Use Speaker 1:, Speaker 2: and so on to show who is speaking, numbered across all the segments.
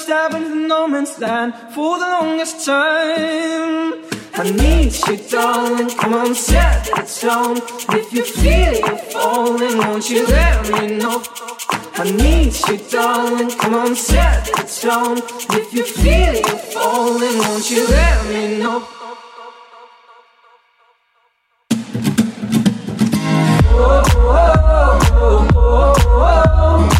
Speaker 1: was stabbing in no man's land for the longest time. I need you, darling. Come on, set the tone. If you feel you're falling, won't you let me know? I need you, darling. Come on, set the tone. If you feel you're falling, won't you let me know? oh, oh, oh, oh, oh. oh, oh.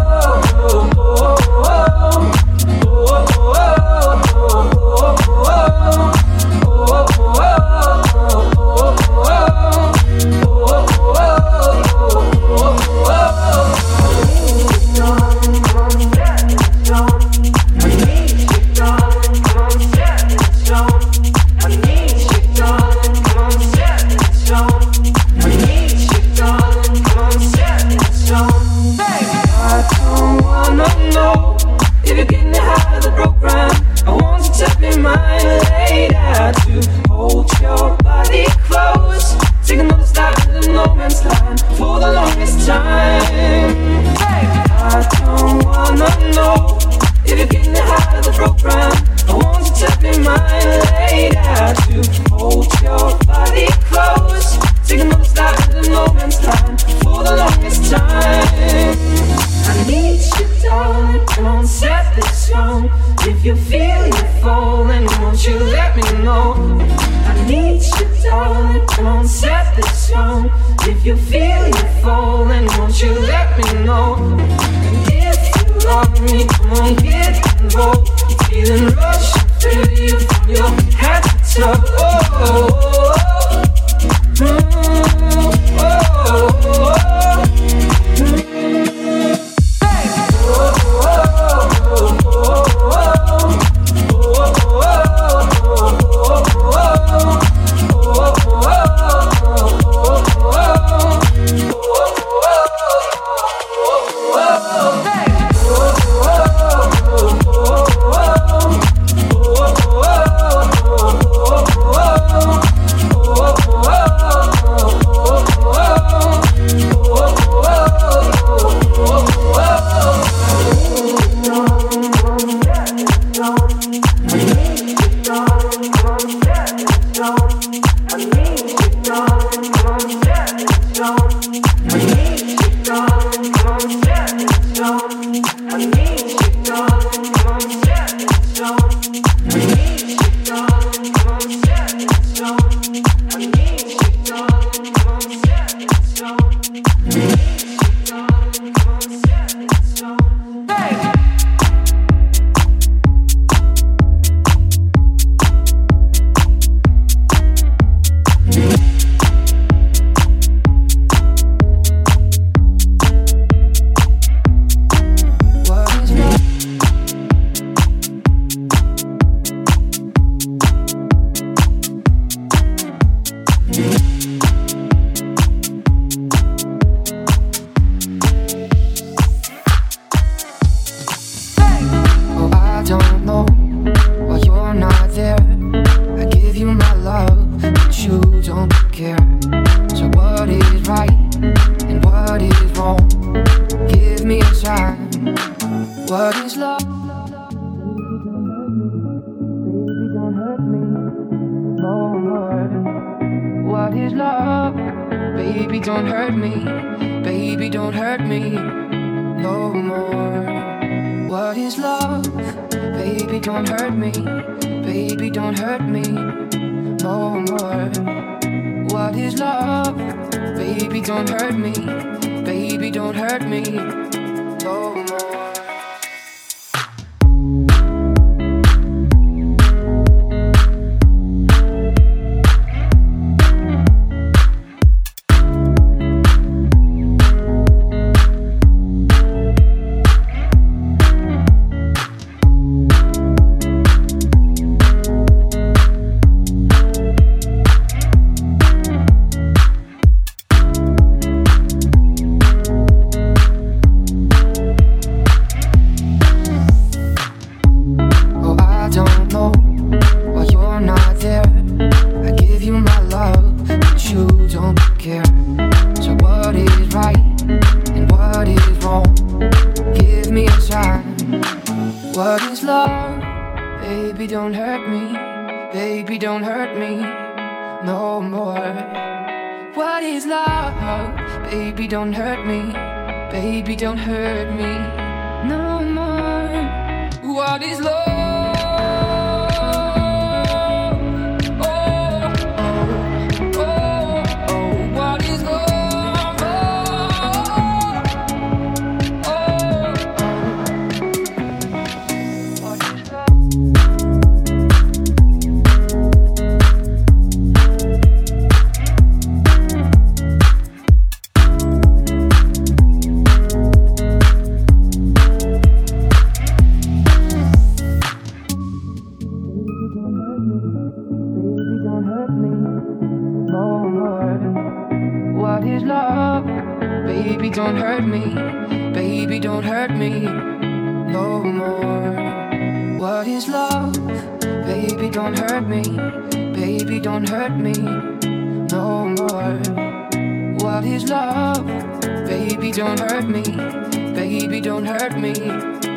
Speaker 1: If you're getting of the program, I want to tap mind to hold your body close. In the no man's land for the longest time. I don't wanna know if you're getting of the program. I want to mind to hold your body close. taking another step in the no man's land for the longest time. I need you, darling. Don't set this. If you feel you're falling, won't you let me know? I need you, darling. Don't set this. If you feel you're falling, won't you let me know? If you love me, come on, get involved. Feeling rushed, through you from your head to toe. Oh, oh, oh. Don't know why you're not there. I give you my love, but you don't care. So, what is right and what is wrong? Give me a sign. What is love? Baby, don't hurt me no more. What is love? Baby, don't hurt me. Baby, don't hurt me no more. What is love? Baby, don't hurt me. Baby, don't hurt me. no more. What is love? Baby, don't hurt me. Baby, don't hurt me. about love. Baby, don't hurt me. Baby, don't hurt me no more. What is love? Baby, don't hurt me. Baby, don't hurt me no more. What is love? Baby, don't hurt me. Baby, don't hurt me.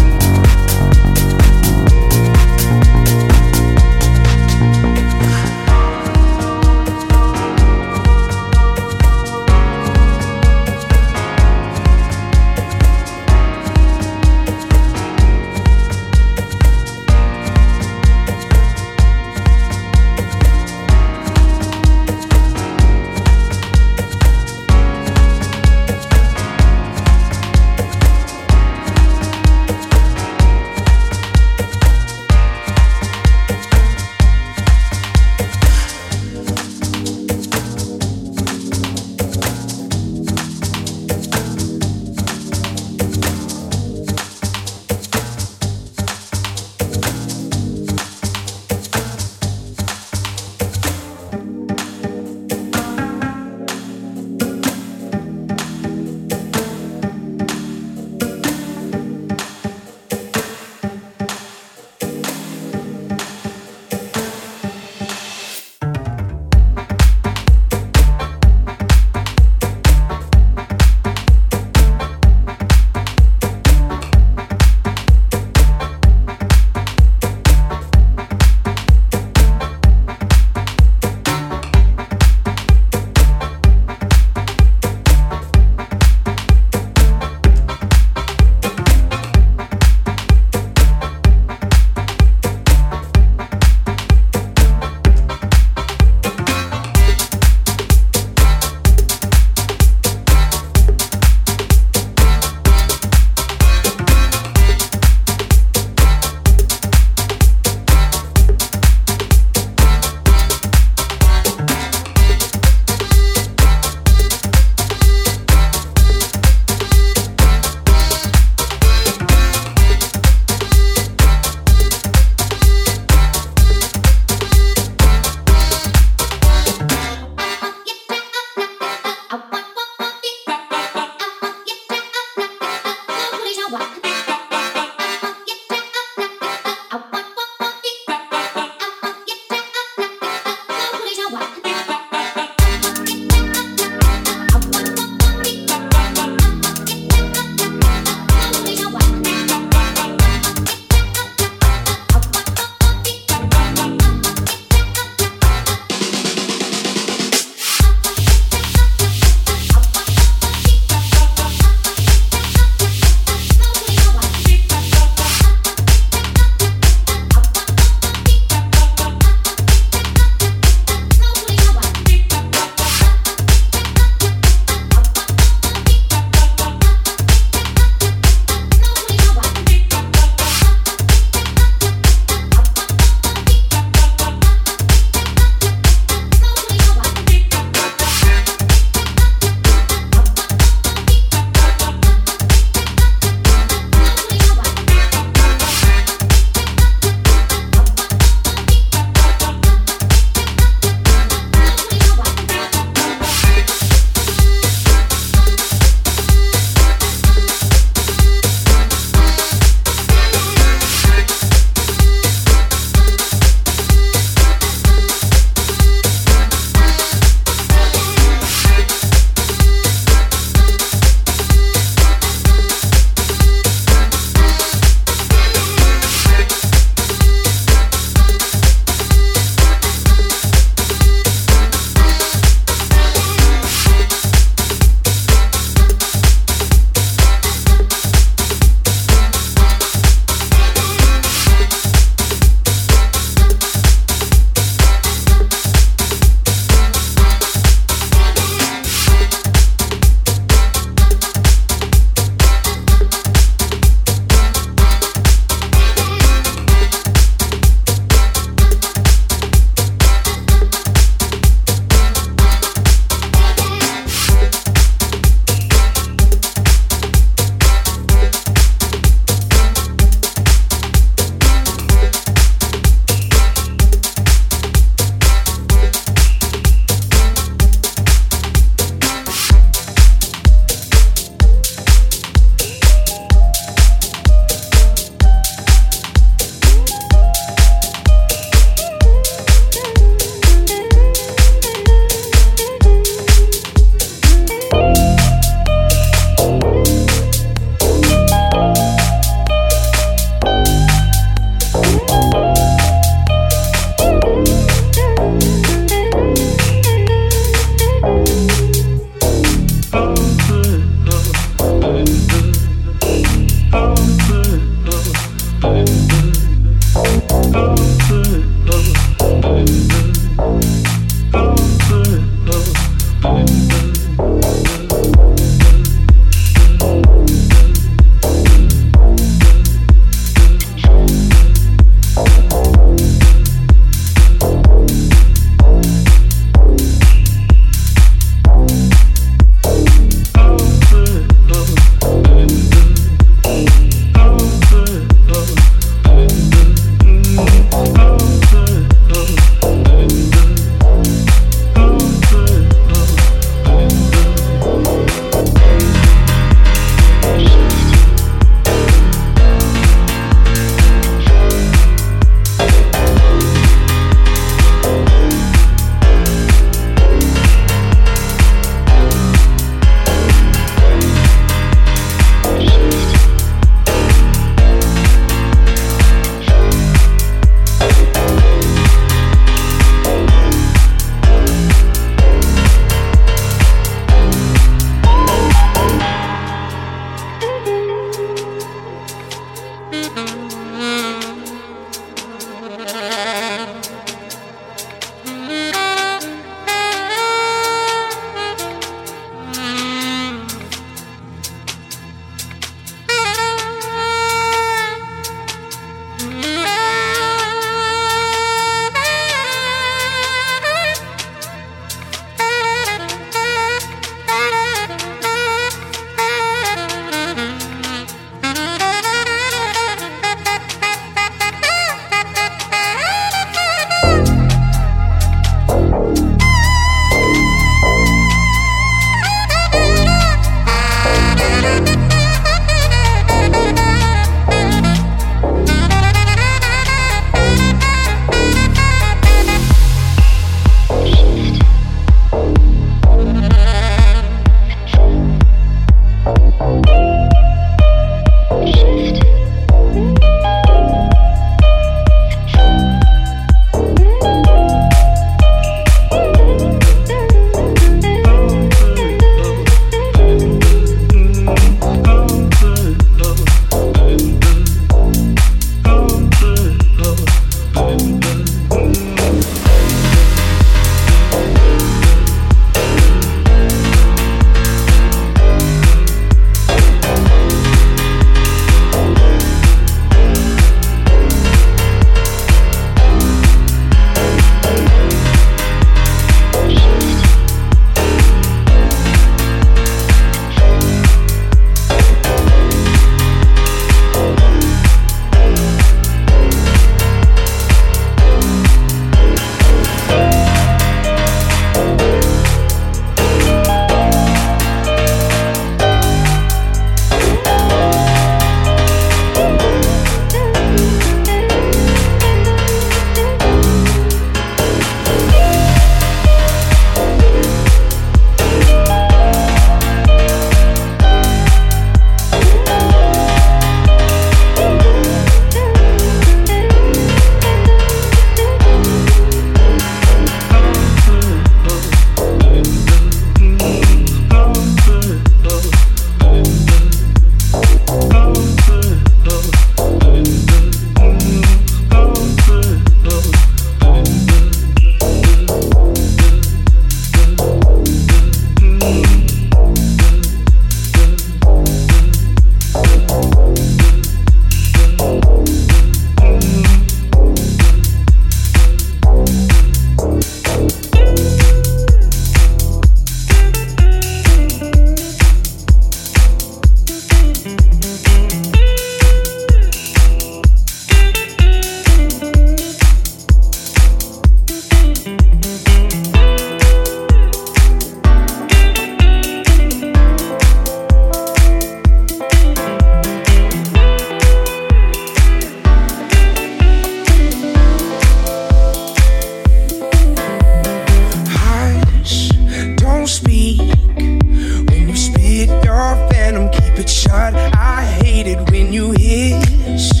Speaker 2: hate it when you hiss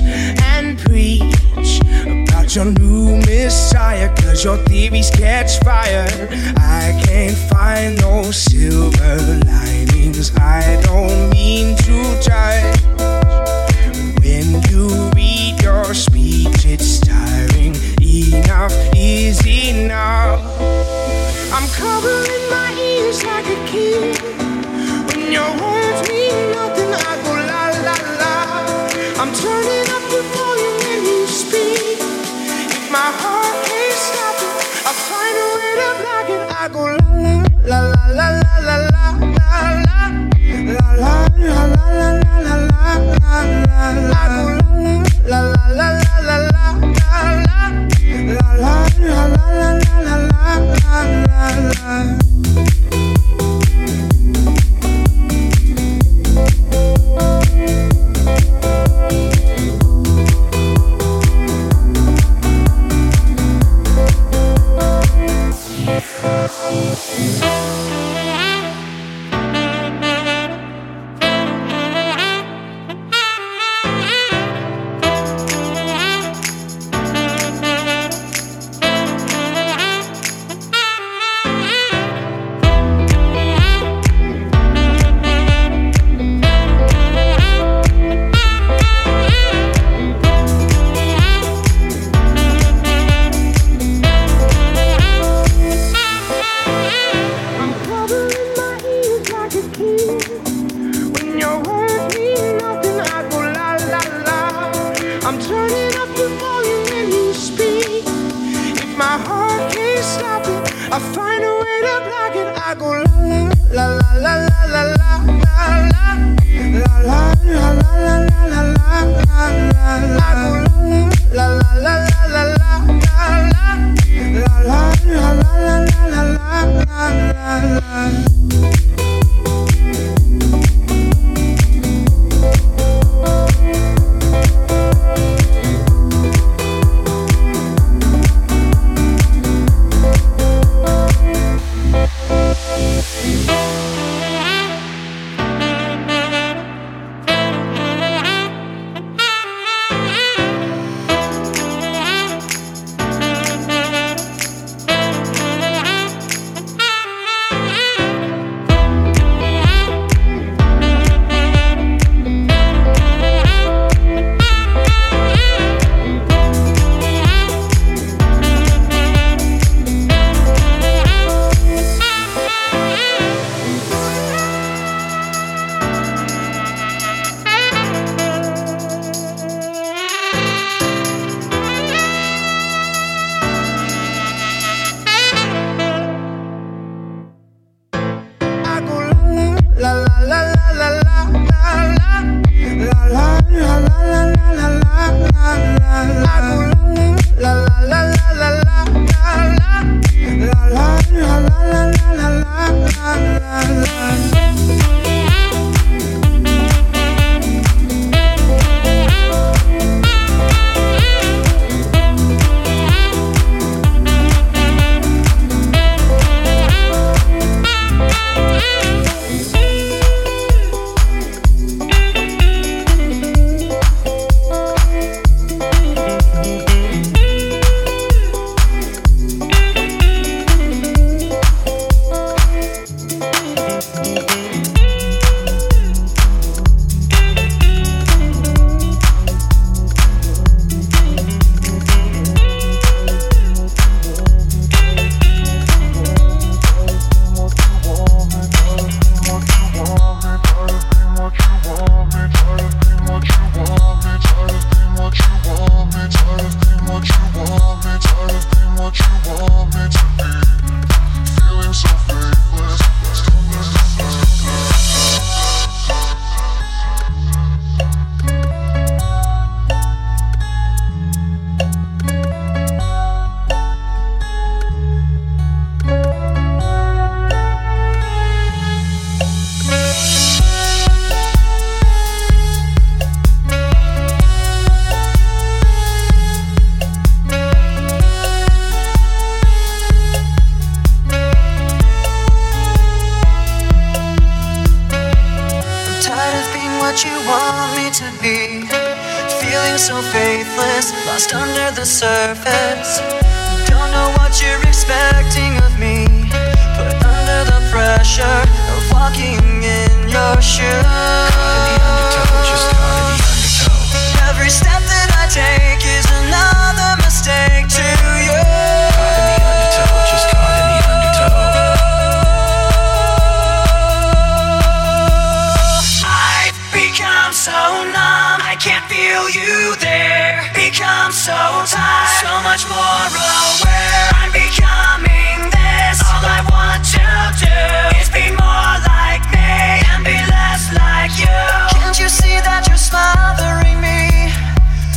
Speaker 2: and preach about your new messiah, cause your theories catch fire. I can't find no silver linings, I don't mean to judge. When you read your speech, it's tiring. Enough is enough. I'm covering my ears like a kid when you're. la, la, la.
Speaker 3: lost under the surface. Don't know what you're expecting of me, Put under the pressure of walking in your shoes. Every step that I take is another mistake.
Speaker 4: so
Speaker 3: tired, so much more aware. I'm becoming this. All I want
Speaker 4: to
Speaker 3: do is be more like me and be less like you. Can't you see that you're smothering me?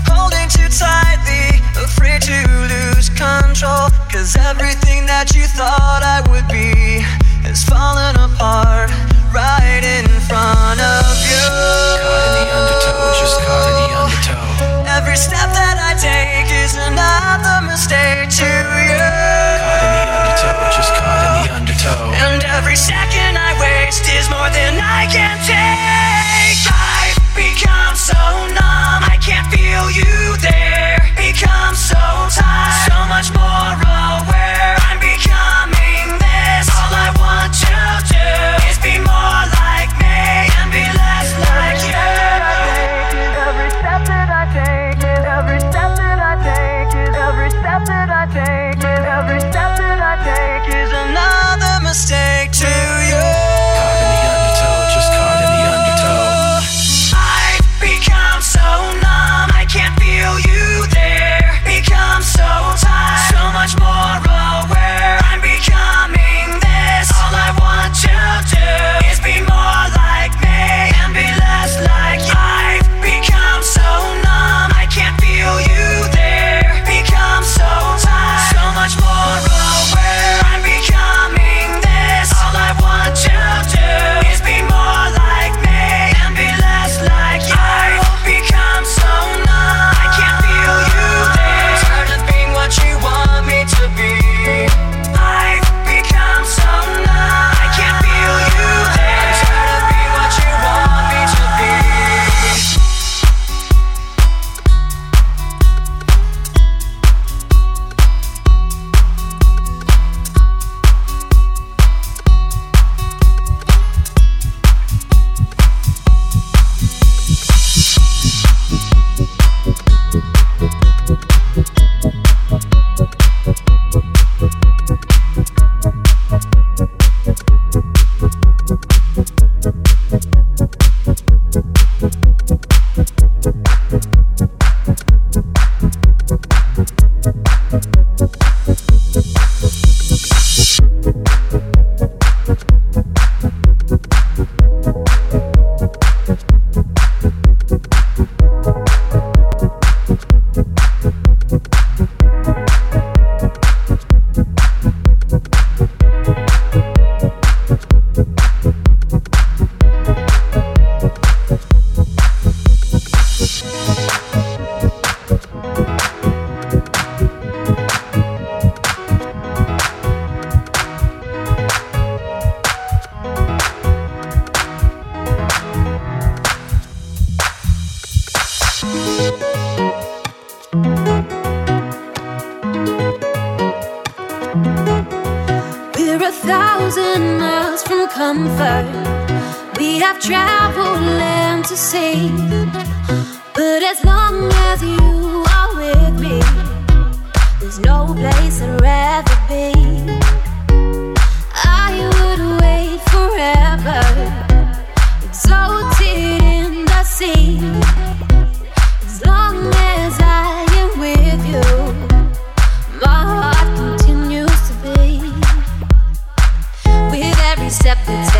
Speaker 3: Holding too tightly, afraid to lose control. Cause every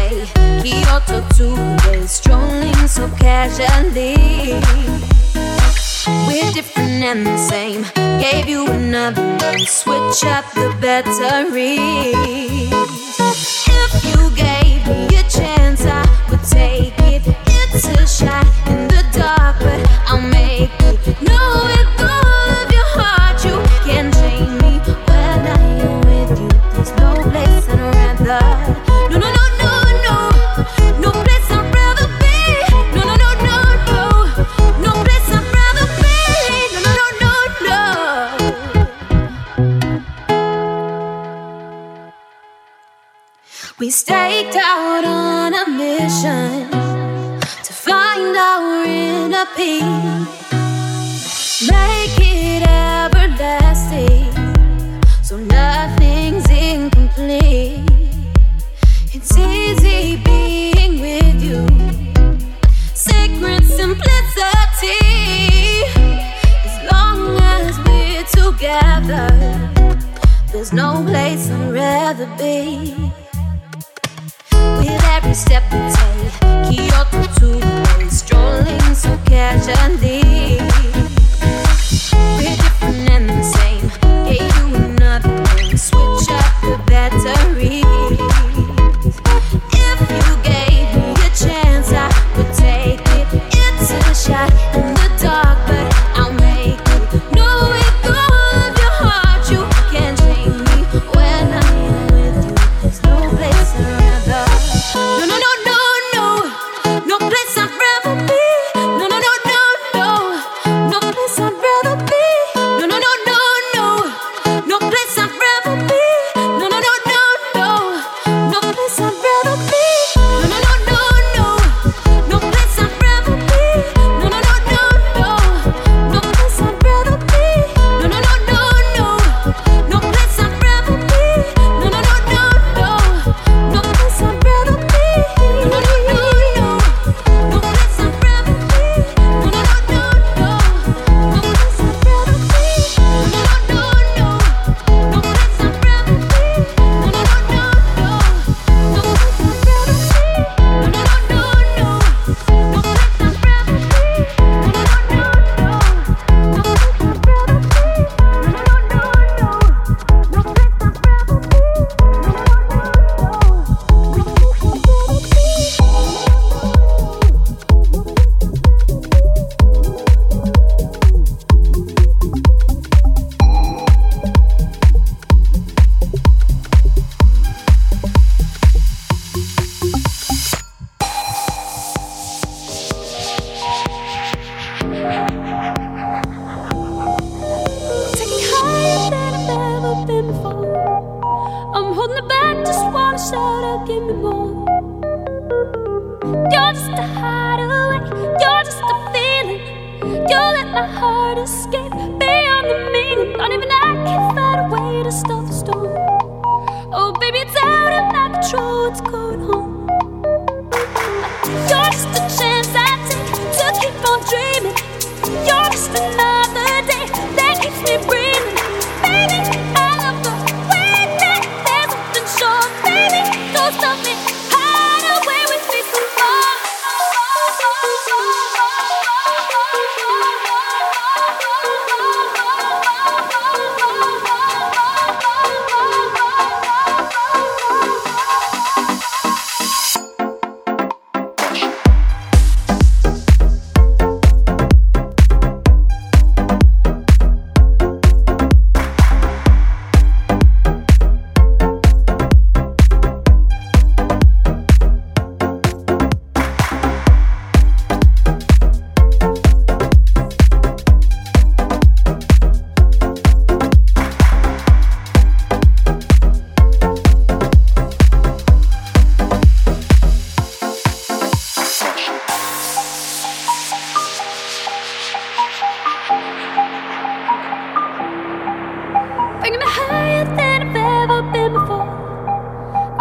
Speaker 5: way. Kyoto two-way, strolling so casually. We're different and the same. Gave you another name, switch up the batteries. If you gave me a chance, I would take it. It's a shot in the dark. Staked out on a mission to find our inner peace, make it everlasting so nothing's incomplete. It's easy being with you, sacred simplicity. As long as we're together, there's no place I'd rather be every step we take. Kyoto to me, strolling so casually.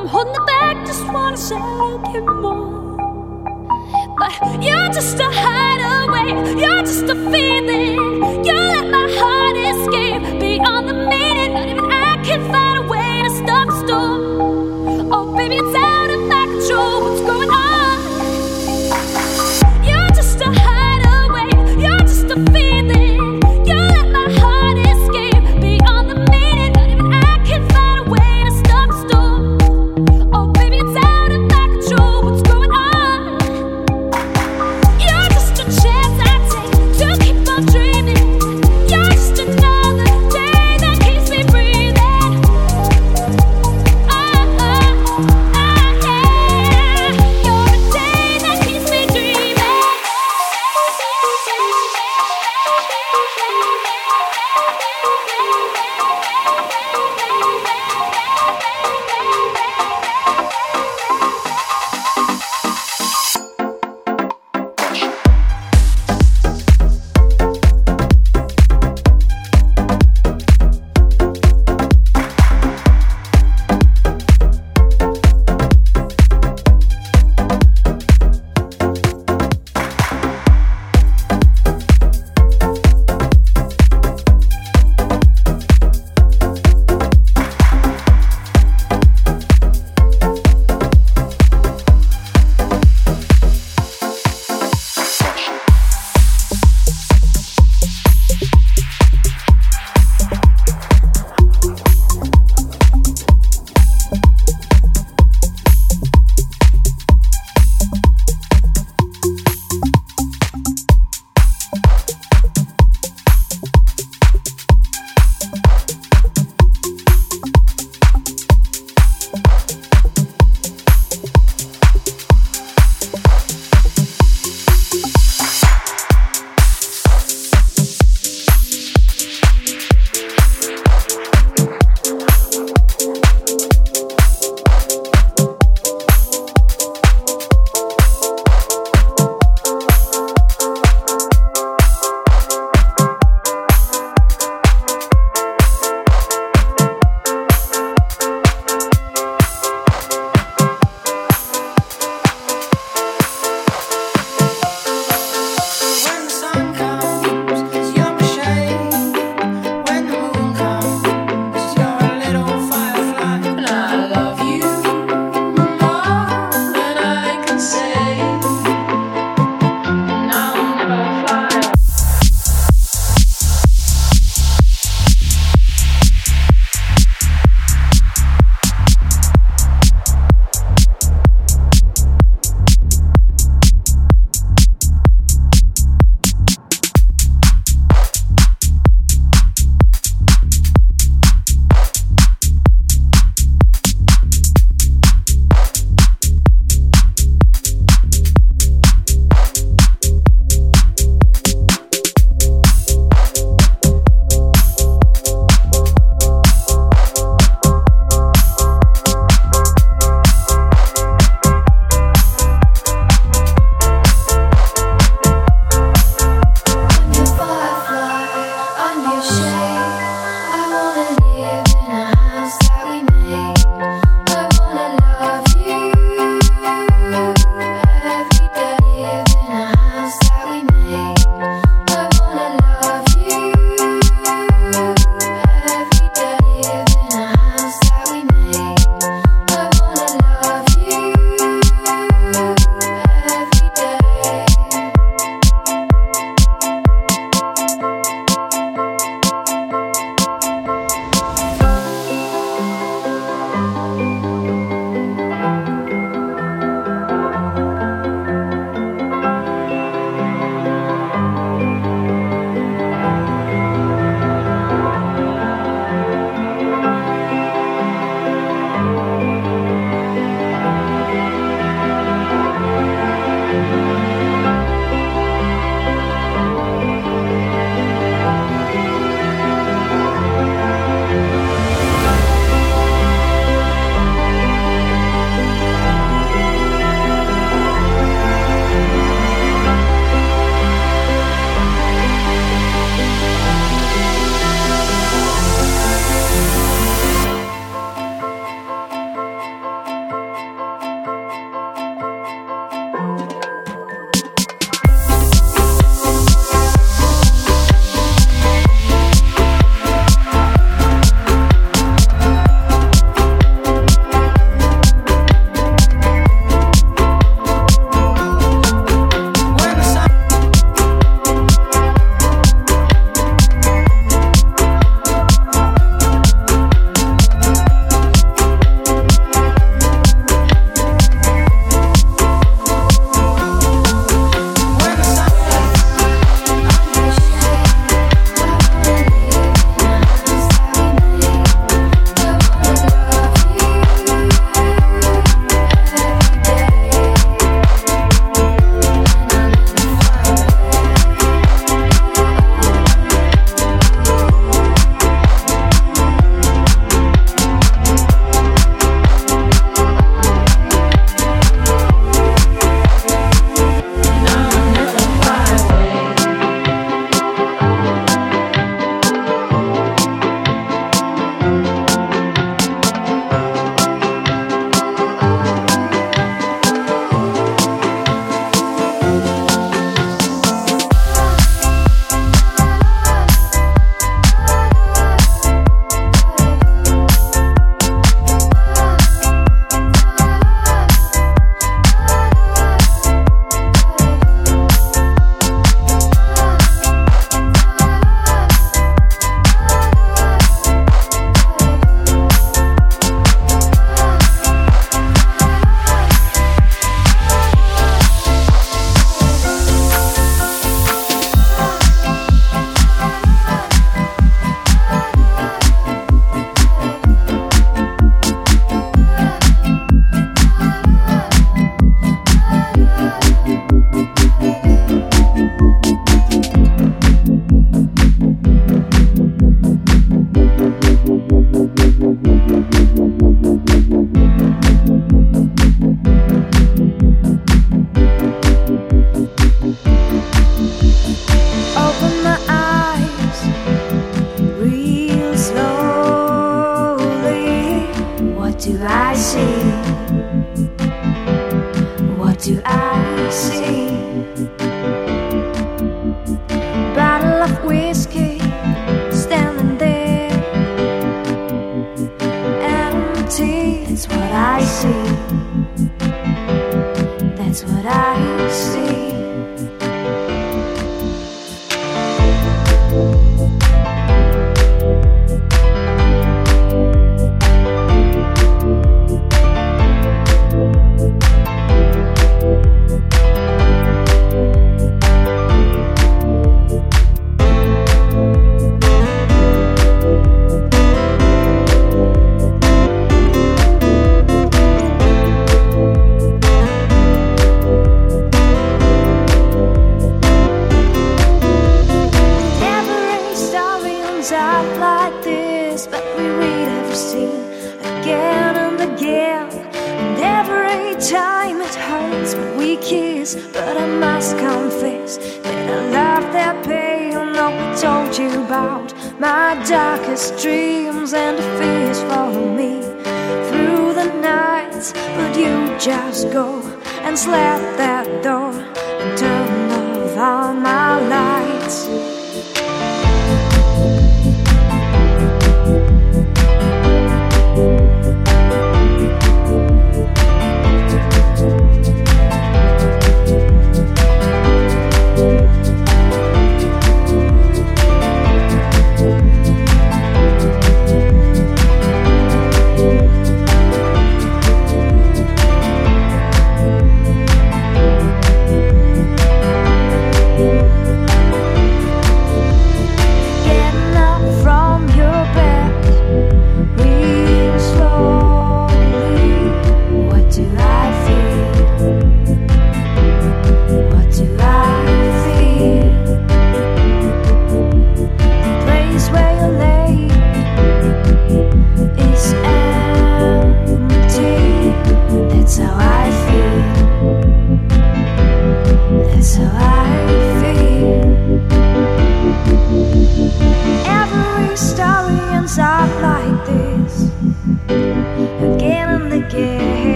Speaker 6: I'm holding it back, just wanna say give more. But you're just a hideaway, you're just a feeling. You let my heart escape beyond the meaning, not even I can find.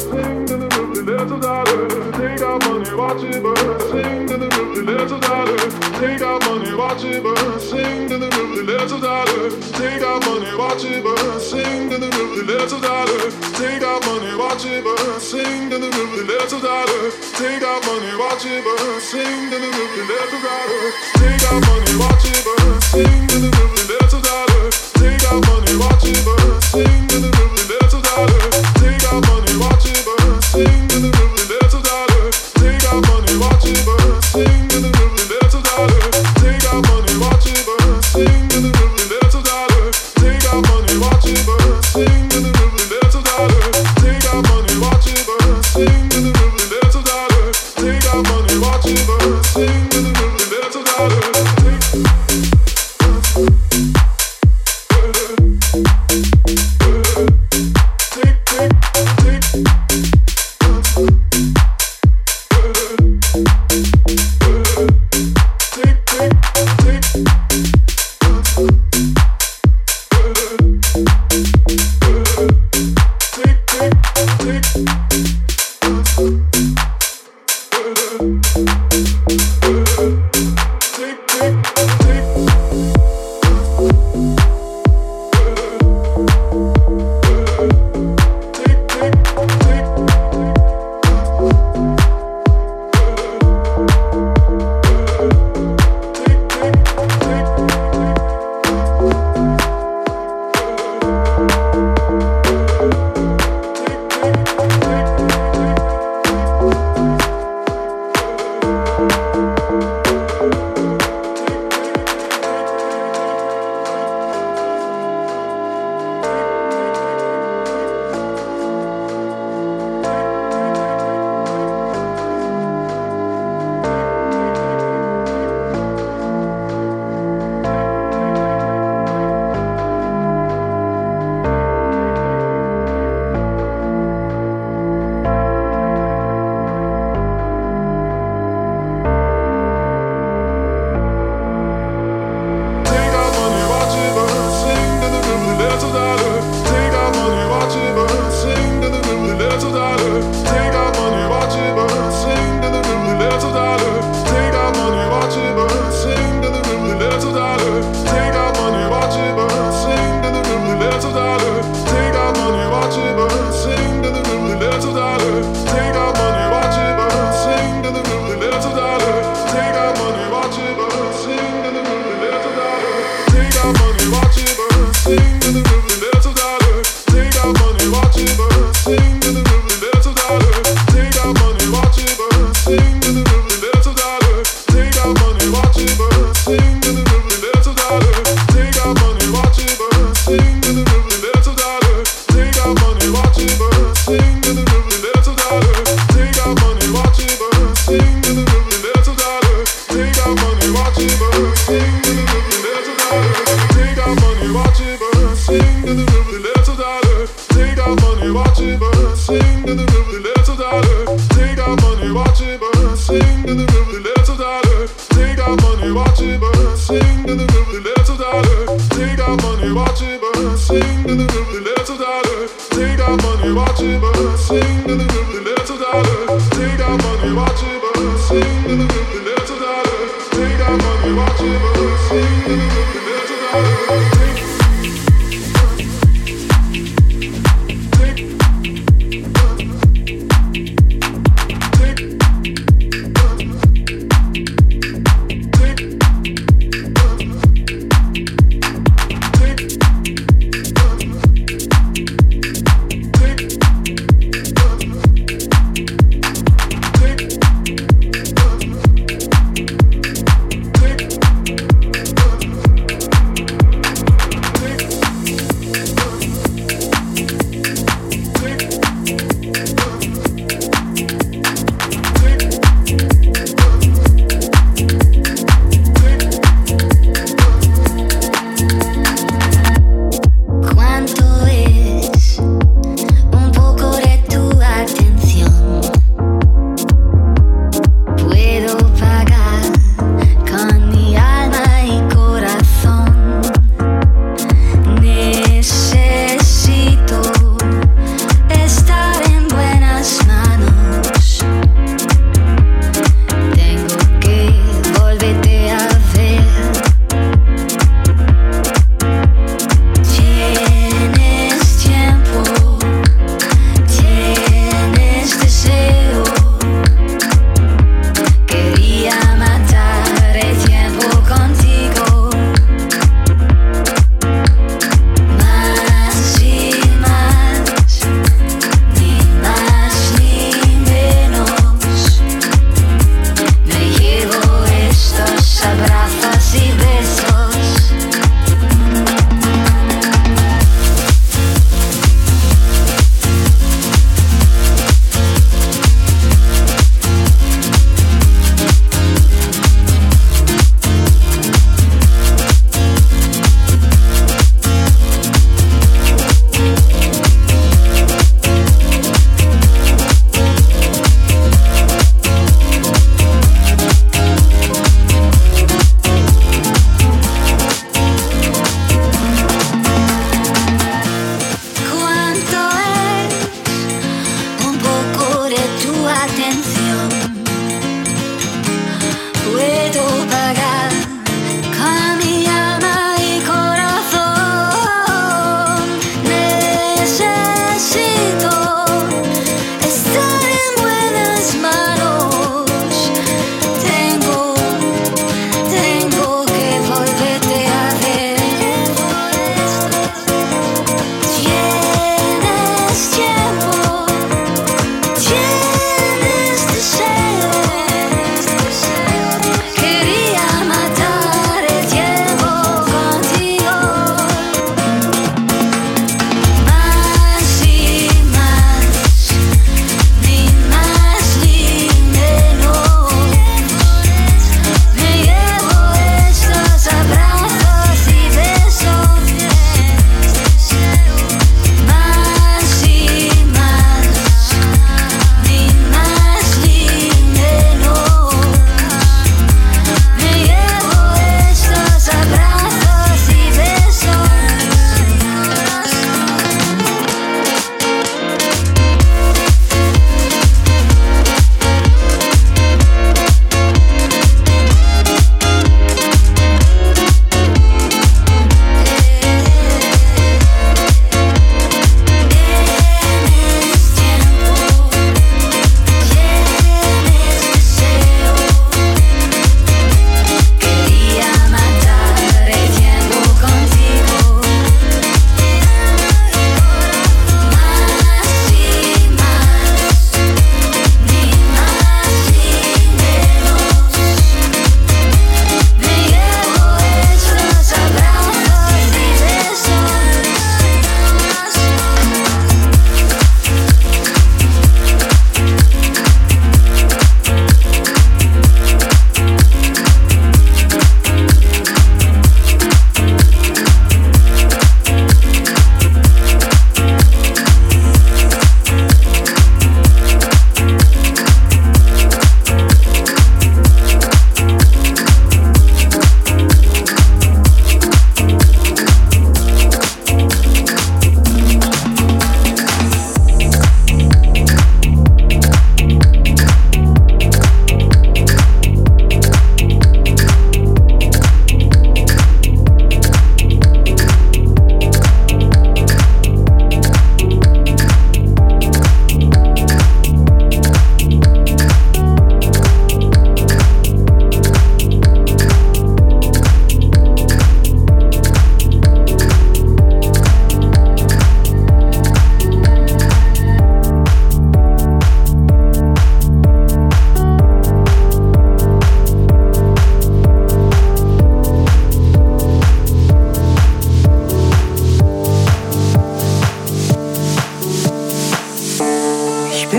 Speaker 7: Sing to the roof, she lets. Take our money, watch it burn. Sing to the roof, she lets us out. Take our money, watch it burn. Sing to the roof, she lets us out. Take our money, watch it burn. Sing to the roof, she lets us out. Take our money, watch it burn. Sing to the roof, she lets us out. Take our money, watch it burn. Sing to the roof, she us out. Take our money, watch it burn. Sing to the roof.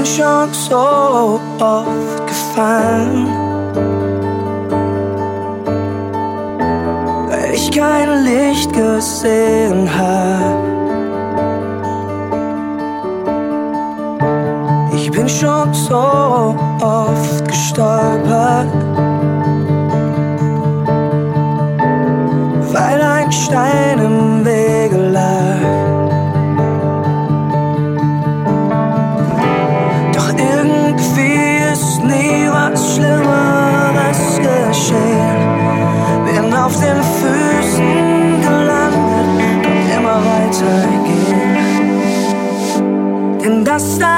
Speaker 3: schon so oft gefallen. Weil ich kein Licht gesehen hab. Ich bin schon so oft gestolpert. Weil ein Stein im stop